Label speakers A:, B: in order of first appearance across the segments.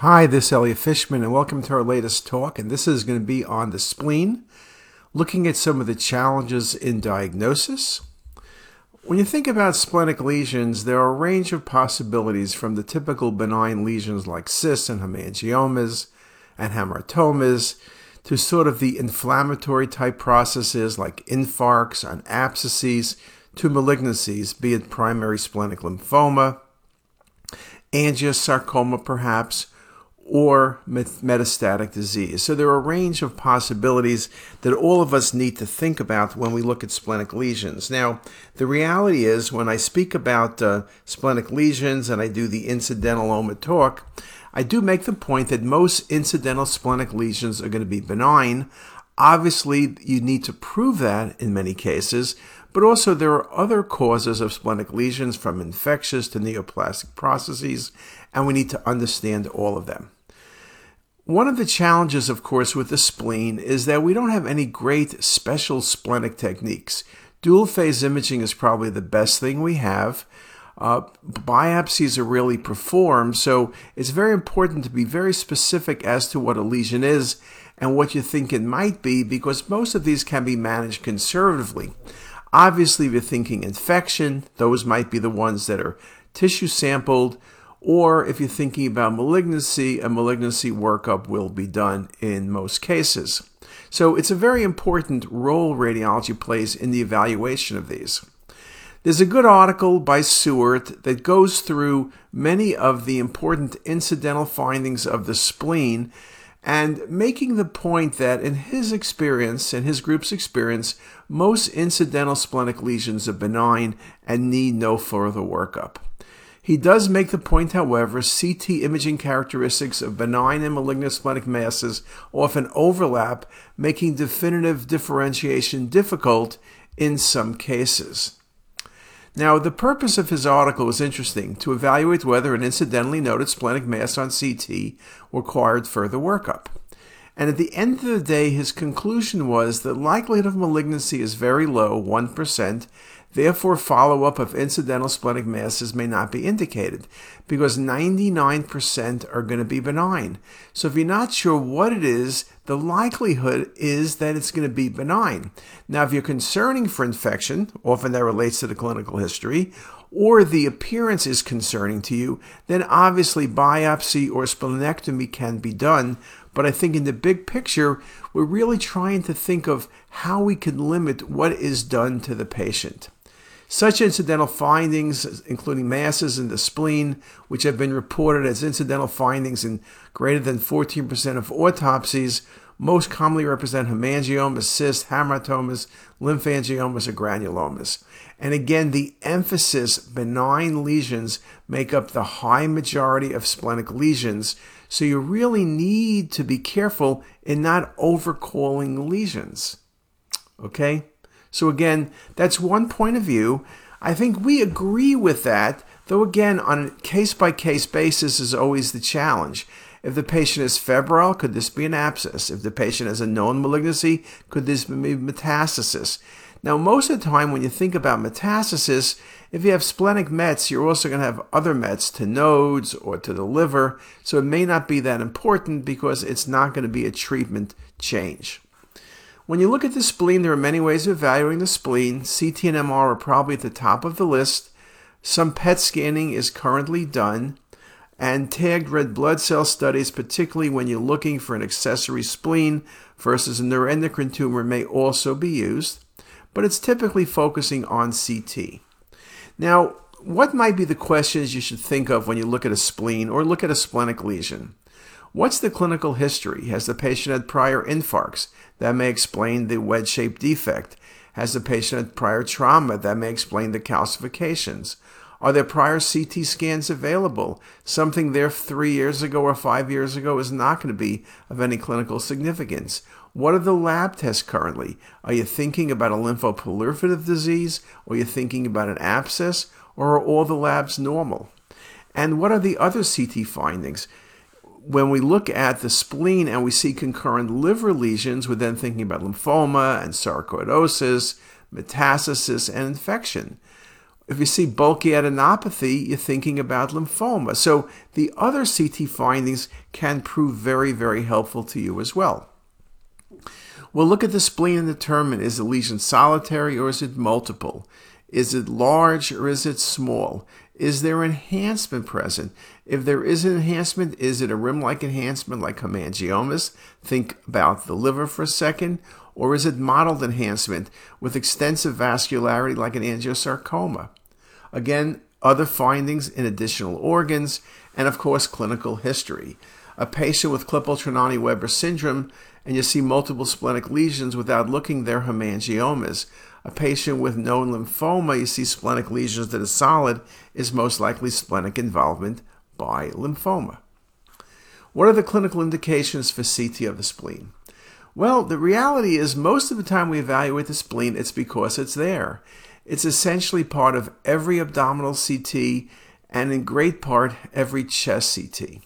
A: Hi, this is Elliot Fishman, and welcome to our latest talk. And this is going to be on the spleen, looking at some of the challenges in diagnosis. When you think about splenic lesions, there are a range of possibilities from the typical benign lesions like cysts and hemangiomas and hamartomas to sort of the inflammatory type processes like infarcts and abscesses to malignancies, be it primary splenic lymphoma, angiosarcoma perhaps, or metastatic disease. So there are a range of possibilities that all of us need to think about when we look at splenic lesions. Now, the reality is when I speak about uh, splenic lesions and I do the incidental talk, I do make the point that most incidental splenic lesions are going to be benign. Obviously, you need to prove that in many cases, but also there are other causes of splenic lesions from infectious to neoplastic processes, and we need to understand all of them. One of the challenges, of course, with the spleen is that we don't have any great special splenic techniques. Dual phase imaging is probably the best thing we have. Uh, biopsies are really performed, so it's very important to be very specific as to what a lesion is and what you think it might be because most of these can be managed conservatively. Obviously, if you're thinking infection, those might be the ones that are tissue sampled or if you're thinking about malignancy, a malignancy workup will be done in most cases. So it's a very important role radiology plays in the evaluation of these. There's a good article by Seward that goes through many of the important incidental findings of the spleen and making the point that in his experience, in his group's experience, most incidental splenic lesions are benign and need no further workup. He does make the point, however, CT imaging characteristics of benign and malignant splenic masses often overlap, making definitive differentiation difficult in some cases. Now, the purpose of his article was interesting to evaluate whether an incidentally noted splenic mass on CT required further workup. And at the end of the day, his conclusion was that likelihood of malignancy is very low, 1%, Therefore, follow up of incidental splenic masses may not be indicated because 99% are going to be benign. So, if you're not sure what it is, the likelihood is that it's going to be benign. Now, if you're concerning for infection, often that relates to the clinical history, or the appearance is concerning to you, then obviously biopsy or splenectomy can be done. But I think in the big picture, we're really trying to think of how we can limit what is done to the patient. Such incidental findings, including masses in the spleen, which have been reported as incidental findings in greater than 14% of autopsies, most commonly represent hemangiomas, cysts, hamartomas, lymphangiomas, or granulomas. And again, the emphasis benign lesions make up the high majority of splenic lesions. So you really need to be careful in not overcalling lesions. Okay? So, again, that's one point of view. I think we agree with that, though, again, on a case by case basis is always the challenge. If the patient is febrile, could this be an abscess? If the patient has a known malignancy, could this be metastasis? Now, most of the time, when you think about metastasis, if you have splenic mets, you're also going to have other mets to nodes or to the liver, so it may not be that important because it's not going to be a treatment change. When you look at the spleen, there are many ways of evaluating the spleen. CT and MR are probably at the top of the list. Some PET scanning is currently done, and tagged red blood cell studies, particularly when you're looking for an accessory spleen versus a neuroendocrine tumor, may also be used, but it's typically focusing on CT. Now, what might be the questions you should think of when you look at a spleen or look at a splenic lesion? What's the clinical history? Has the patient had prior infarcts? That may explain the wedge shaped defect. Has the patient had prior trauma? That may explain the calcifications. Are there prior CT scans available? Something there three years ago or five years ago is not going to be of any clinical significance. What are the lab tests currently? Are you thinking about a lymphoproliferative disease? Or are you thinking about an abscess? Or are all the labs normal? And what are the other CT findings? When we look at the spleen and we see concurrent liver lesions, we're then thinking about lymphoma and sarcoidosis, metastasis, and infection. If you see bulky adenopathy, you're thinking about lymphoma. So the other CT findings can prove very, very helpful to you as well. We'll look at the spleen and determine is the lesion solitary or is it multiple? Is it large or is it small? Is there enhancement present? If there is an enhancement, is it a rim-like enhancement like hemangiomas? Think about the liver for a second. Or is it mottled enhancement with extensive vascularity like an angiosarcoma? Again, other findings in additional organs, and of course, clinical history. A patient with Klippel-Trenaunay-Weber syndrome, and you see multiple splenic lesions without looking, they're hemangiomas. A patient with known lymphoma, you see splenic lesions that are solid, is most likely splenic involvement by lymphoma. What are the clinical indications for CT of the spleen? Well, the reality is most of the time we evaluate the spleen, it's because it's there. It's essentially part of every abdominal CT and in great part every chest CT.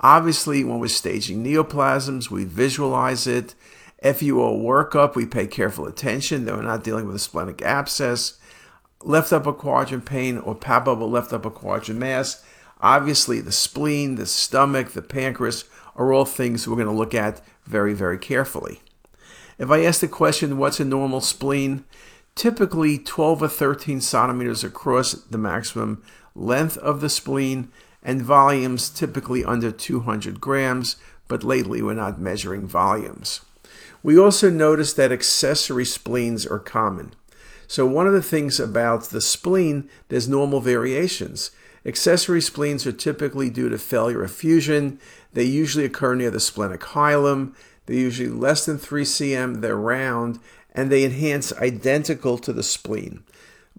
A: Obviously, when we're staging neoplasms, we visualize it. FUO workup, we pay careful attention that we're not dealing with a splenic abscess, left upper quadrant pain, or palpable left upper quadrant mass. Obviously, the spleen, the stomach, the pancreas are all things we're going to look at very, very carefully. If I ask the question, what's a normal spleen? Typically 12 or 13 centimeters across the maximum length of the spleen and volumes typically under 200 grams, but lately we're not measuring volumes. We also notice that accessory spleens are common. So one of the things about the spleen, there's normal variations. Accessory spleens are typically due to failure of fusion. They usually occur near the splenic hilum. They're usually less than 3 cm, they're round, and they enhance identical to the spleen,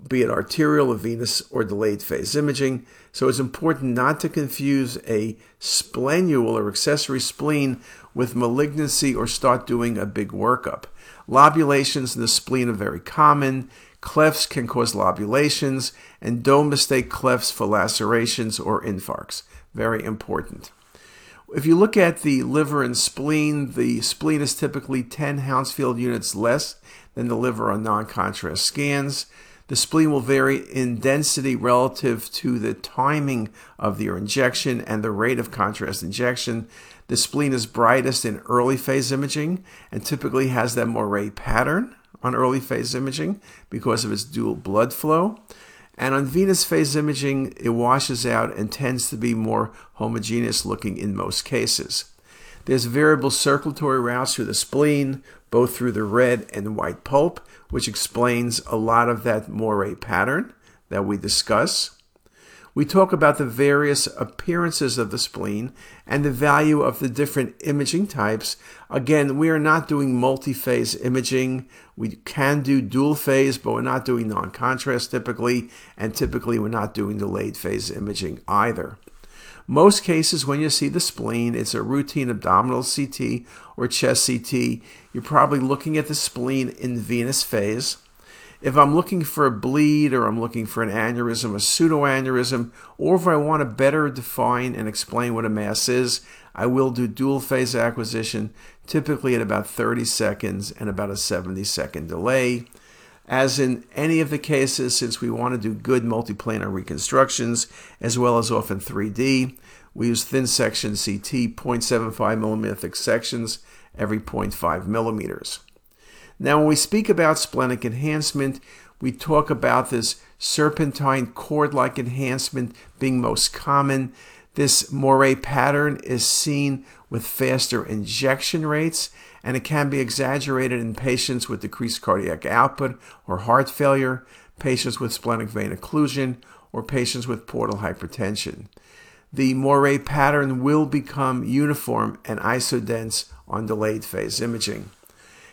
A: be it arterial or venous or delayed phase imaging. So it's important not to confuse a splenule or accessory spleen with malignancy or start doing a big workup. Lobulations in the spleen are very common. Clefts can cause lobulations, and don't mistake clefts for lacerations or infarcts. Very important. If you look at the liver and spleen, the spleen is typically 10 Hounsfield units less than the liver on non-contrast scans. The spleen will vary in density relative to the timing of your injection and the rate of contrast injection. The spleen is brightest in early phase imaging and typically has that moire pattern on early phase imaging because of its dual blood flow. And on venous phase imaging, it washes out and tends to be more homogeneous looking in most cases. There's variable circulatory routes through the spleen, both through the red and white pulp, which explains a lot of that moire pattern that we discuss. We talk about the various appearances of the spleen and the value of the different imaging types. Again, we are not doing multi-phase imaging. We can do dual phase, but we're not doing non-contrast typically, and typically we're not doing delayed phase imaging either. Most cases, when you see the spleen, it's a routine abdominal CT or chest CT. You're probably looking at the spleen in venous phase. If I'm looking for a bleed or I'm looking for an aneurysm, a pseudoaneurysm, or if I want to better define and explain what a mass is, I will do dual phase acquisition, typically at about 30 seconds and about a 70 second delay. As in any of the cases, since we want to do good multiplanar reconstructions, as well as often 3D, we use thin section CT 0.75 millimeter thick sections every 0.5 millimeters. Now, when we speak about splenic enhancement, we talk about this serpentine cord-like enhancement being most common. This moire pattern is seen with faster injection rates, and it can be exaggerated in patients with decreased cardiac output or heart failure, patients with splenic vein occlusion, or patients with portal hypertension. The moire pattern will become uniform and isodense on delayed phase imaging.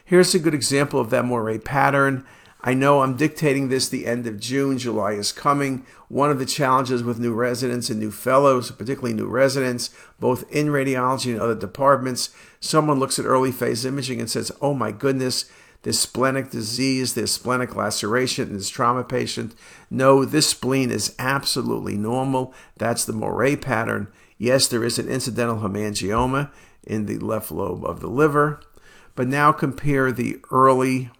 A: Here's a good example of that moire pattern. I know I'm dictating this the end of June. July is coming. One of the challenges with new residents and new fellows, particularly new residents, both in radiology and other departments, someone looks at early phase imaging and says, oh my goodness, this splenic disease, this splenic laceration in this trauma patient. No, this spleen is absolutely normal. That's the moire pattern. Yes, there is an incidental hemangioma in the left lobe of the liver. But now compare the early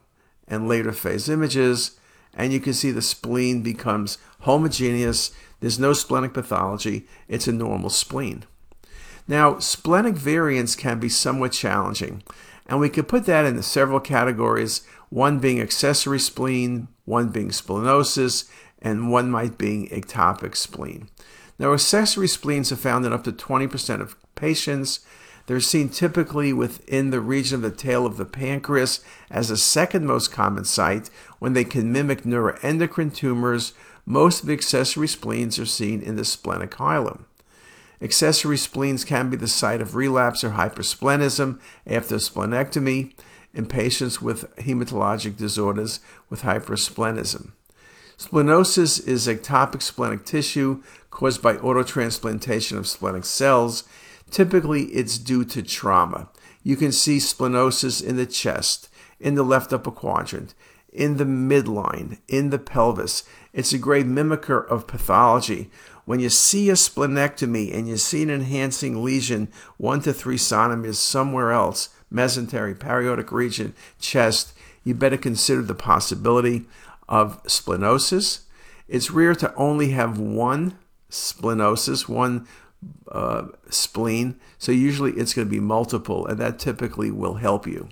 A: and later phase images and you can see the spleen becomes homogeneous. There's no splenic pathology. It's a normal spleen. Now, splenic variants can be somewhat challenging, and we could put that into several categories, one being accessory spleen, one being splenosis, and one might be ectopic spleen. Now, accessory spleens are found in up to 20% of patients. They're seen typically within the region of the tail of the pancreas as the second most common site when they can mimic neuroendocrine tumors. Most of the accessory spleens are seen in the splenic hilum. Accessory spleens can be the site of relapse or hypersplenism after splenectomy in patients with hematologic disorders with hypersplenism. Splenosis is ectopic splenic tissue caused by autotransplantation of splenic cells. Typically, it's due to trauma. You can see splenosis in the chest, in the left upper quadrant, in the midline, in the pelvis. It's a great mimicker of pathology. When you see a splenectomy and you see an enhancing lesion, one to three centimeters somewhere else, mesentery, periodic region, chest, you better consider the possibility of splenosis. It's rare to only have one splenosis, one uh, spleen. So usually it's going to be multiple, and that typically will help you.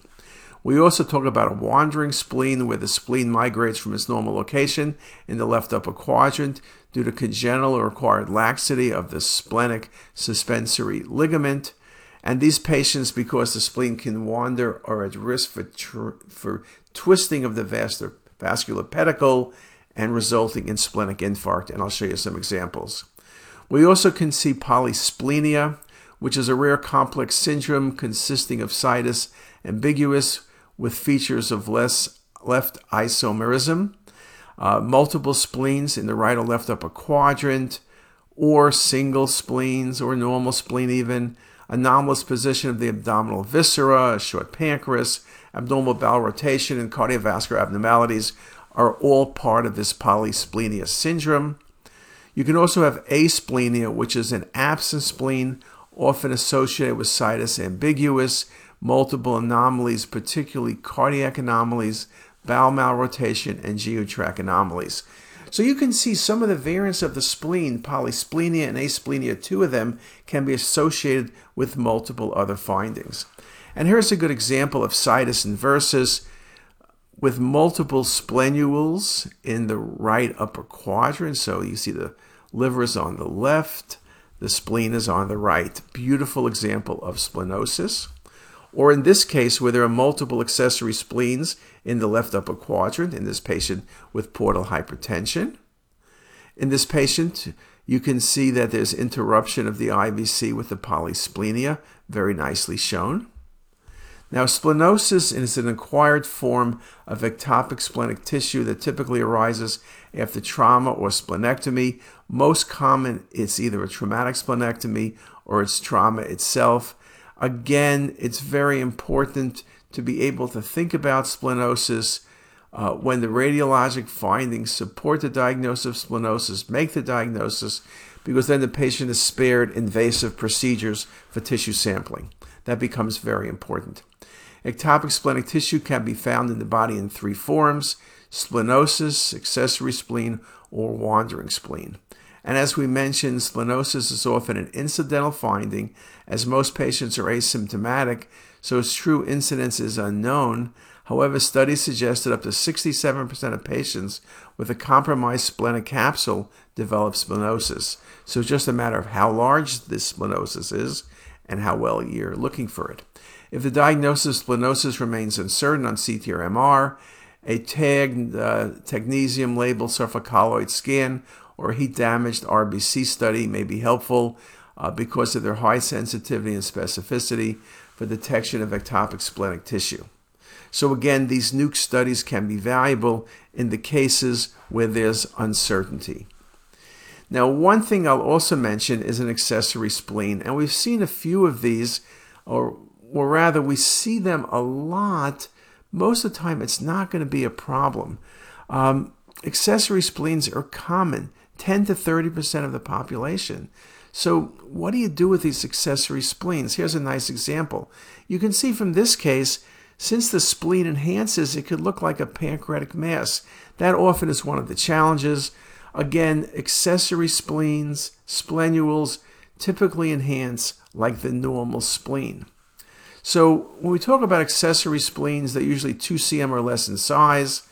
A: We also talk about a wandering spleen where the spleen migrates from its normal location in the left upper quadrant due to congenital or acquired laxity of the splenic suspensory ligament. And these patients, because the spleen can wander, are at risk for, tr- for twisting of the vascular, vascular pedicle and resulting in splenic infarct. And I'll show you some examples. We also can see polysplenia, which is a rare complex syndrome consisting of situs ambiguus with features of less left isomerism, uh, multiple spleens in the right or left upper quadrant, or single spleens or normal spleen even, anomalous position of the abdominal viscera, short pancreas, abnormal bowel rotation, and cardiovascular abnormalities are all part of this polysplenia syndrome. You can also have asplenia, which is an absent spleen, often associated with situs ambiguus, multiple anomalies, particularly cardiac anomalies, bowel malrotation, and geotract anomalies. So you can see some of the variants of the spleen, polysplenia and asplenia, two of them can be associated with multiple other findings. And here's a good example of situs inversus with multiple splenules in the right upper quadrant. So you see the liver is on the left, the spleen is on the right. Beautiful example of splenosis. Or in this case, where there are multiple accessory spleens in the left upper quadrant in this patient with portal hypertension. In this patient, you can see that there's interruption of the IVC with the polysplenia, very nicely shown. Now, splenosis is an acquired form of ectopic splenic tissue that typically arises after trauma or splenectomy. Most common, it's either a traumatic splenectomy or it's trauma itself. Again, it's very important to be able to think about splenosis uh, when the radiologic findings support the diagnosis of splenosis, make the diagnosis, because then the patient is spared invasive procedures for tissue sampling. That becomes very important. Ectopic splenic tissue can be found in the body in three forms splenosis, accessory spleen, or wandering spleen. And as we mentioned, splenosis is often an incidental finding, as most patients are asymptomatic, so its true incidence is unknown. However, studies suggest that up to 67% of patients with a compromised splenic capsule develop splenosis. So it's just a matter of how large this splenosis is and how well you're looking for it. If the diagnosis splenosis remains uncertain on CT or MR, a tagged uh, technetium labeled sulfur colloid scan or heat damaged RBC study may be helpful uh, because of their high sensitivity and specificity for detection of ectopic splenic tissue. So, again, these nuke studies can be valuable in the cases where there's uncertainty. Now, one thing I'll also mention is an accessory spleen, and we've seen a few of these, or, or rather, we see them a lot. Most of the time, it's not going to be a problem. Um, accessory spleens are common, 10 to 30% of the population. So, what do you do with these accessory spleens? Here's a nice example. You can see from this case, Since the spleen enhances, it could look like a pancreatic mass. That often is one of the challenges. Again, accessory spleens, splenules, typically enhance like the normal spleen. So when we talk about accessory spleens, they're usually 2 cm or less in size.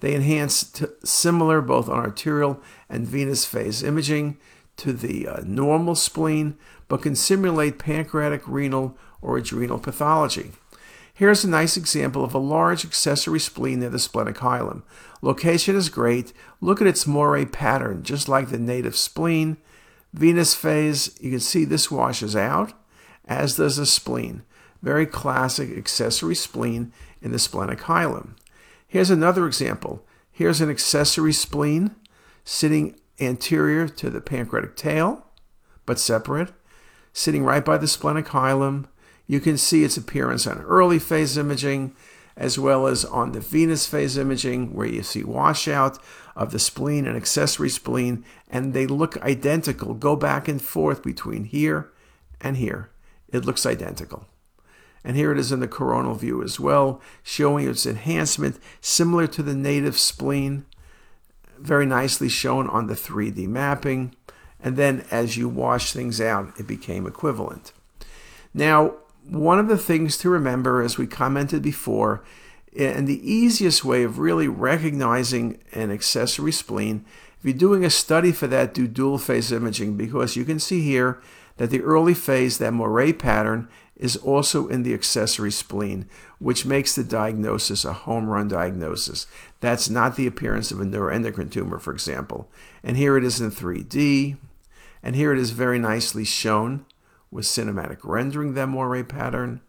A: They enhance similar both on arterial and venous phase imaging to the uh, normal spleen, but can simulate pancreatic, renal, or adrenal pathology. Here's a nice example of a large accessory spleen near the splenic hilum. Location is great. Look at its moire pattern, just like the native spleen. Venous phase, you can see this washes out, as does the spleen. Very classic accessory spleen in the splenic hilum. Here's another example. Here's an accessory spleen sitting anterior to the pancreatic tail, but separate, sitting right by the splenic hilum. You can see its appearance on early phase imaging as well as on the venous phase imaging where you see washout of the spleen and accessory spleen and they look identical. Go back and forth between here and here. It looks identical. And here it is in the coronal view as well, showing its enhancement similar to the native spleen, very nicely shown on the 3D mapping. And then as you wash things out, it became equivalent. Now, one of the things to remember, as we commented before, and the easiest way of really recognizing an accessory spleen, if you're doing a study for that, do dual phase imaging because you can see here that the early phase, that moire pattern, is also in the accessory spleen, which makes the diagnosis a home run diagnosis. That's not the appearance of a neuroendocrine tumor, for example. And here it is in 3D, and here it is very nicely shown with cinematic rendering that moire pattern.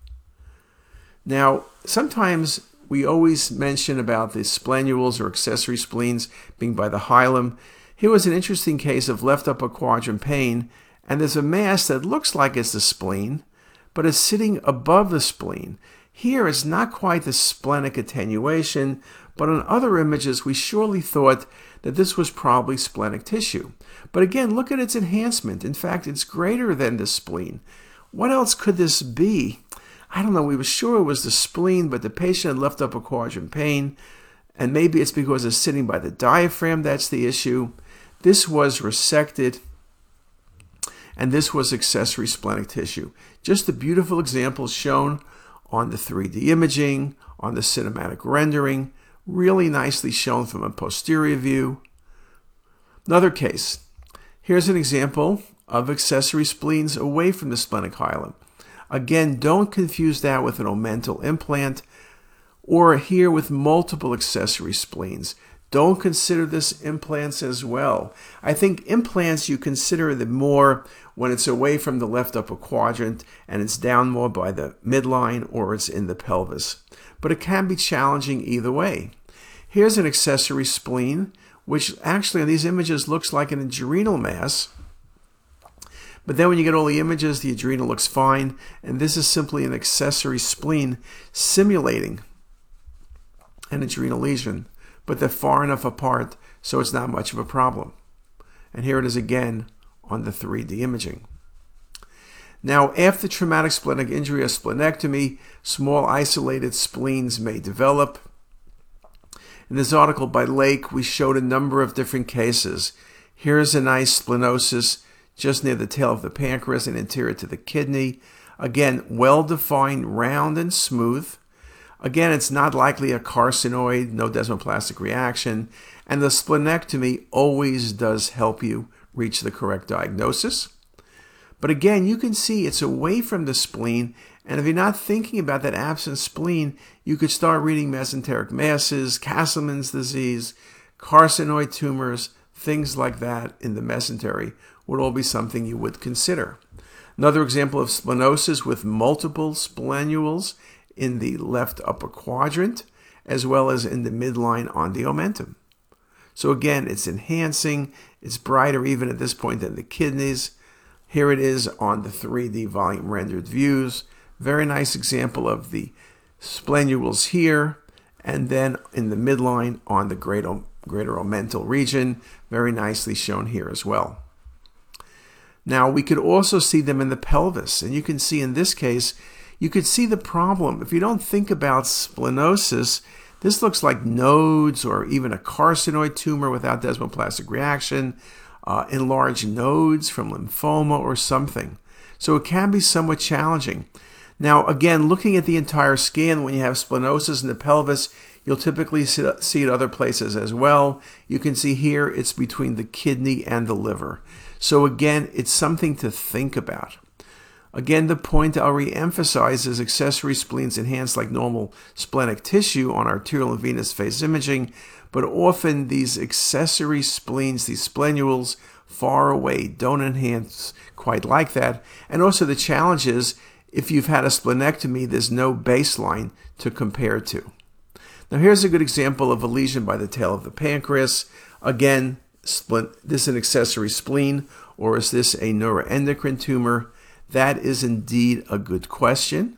A: Now, sometimes we always mention about the splenules or accessory spleens being by the hilum. Here was an interesting case of left upper quadrant pain, and there's a mass that looks like it's the spleen, but is sitting above the spleen. Here it's not quite the splenic attenuation, but on other images we surely thought that this was probably splenic tissue. But again, look at its enhancement. In fact, it's greater than the spleen. What else could this be? I don't know. We were sure it was the spleen, but the patient had left upper quadrant pain, and maybe it's because it's sitting by the diaphragm that's the issue. This was resected, and this was accessory splenic tissue. Just the beautiful examples shown on the 3D imaging, on the cinematic rendering, really nicely shown from a posterior view. Another case. Here's an example of accessory spleens away from the splenic hilum. Again, don't confuse that with an omental implant or here with multiple accessory spleens. Don't consider this implants as well. I think implants you consider the more when it's away from the left upper quadrant and it's down more by the midline or it's in the pelvis. But it can be challenging either way. Here's an accessory spleen, which actually on these images looks like an adrenal mass. But then when you get all the images, the adrenal looks fine, and this is simply an accessory spleen simulating an adrenal lesion, but they're far enough apart so it's not much of a problem. And here it is again on the 3D imaging. Now, after traumatic splenic injury or splenectomy, small isolated spleens may develop. In this article by Lake, we showed a number of different cases. Here's a nice splenosis just near the tail of the pancreas and anterior to the kidney. Again, well defined, round, and smooth. Again, it's not likely a carcinoid, no desmoplastic reaction, and the splenectomy always does help you reach the correct diagnosis. But again, you can see it's away from the spleen and if you're not thinking about that absent spleen, you could start reading mesenteric masses, Castleman's disease, carcinoid tumors, things like that in the mesentery would all be something you would consider. Another example of splenosis with multiple splenules in the left upper quadrant, as well as in the midline on the omentum. So again, it's enhancing, it's brighter even at this point than the kidneys. Here it is on the 3D volume rendered views. Very nice example of the splenules here, and then in the midline on the greater, greater omental region, very nicely shown here as well. Now, we could also see them in the pelvis, and you can see in this case, you could see the problem. If you don't think about splenosis, this looks like nodes or even a carcinoid tumor without desmoplastic reaction, uh, enlarged nodes from lymphoma or something. So it can be somewhat challenging. Now, again, looking at the entire scan, when you have splenosis in the pelvis, you'll typically see it other places as well. You can see here it's between the kidney and the liver. So again, it's something to think about. Again, the point I'll re-emphasize is accessory spleens enhance like normal splenic tissue on arterial and venous phase imaging, but often these accessory spleens, these splenules, far away don't enhance quite like that. And also the challenge is if you've had a splenectomy, there's no baseline to compare to. Now here's a good example of a lesion by the tail of the pancreas. Again, splen- this is an accessory spleen, or is this a neuroendocrine tumor? That is indeed a good question.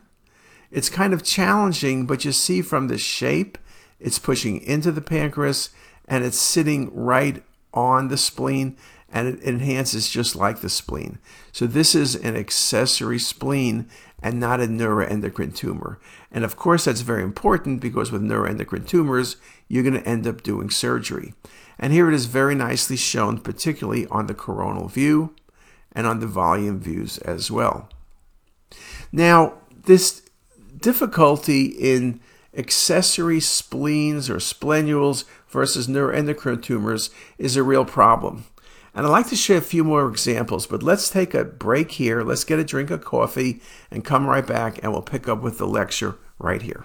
A: It's kind of challenging, but you see from the shape, it's pushing into the pancreas and it's sitting right on the spleen and it enhances just like the spleen. So this is an accessory spleen and not a neuroendocrine tumor. And of course, that's very important because with neuroendocrine tumors, you're going to end up doing surgery. And here it is very nicely shown, particularly on the coronal view and on the volume views as well. Now, this difficulty in accessory spleens or splenules versus neuroendocrine tumors is a real problem. And I'd like to share a few more examples, but let's take a break here. Let's get a drink of coffee and come right back and we'll pick up with the lecture right here.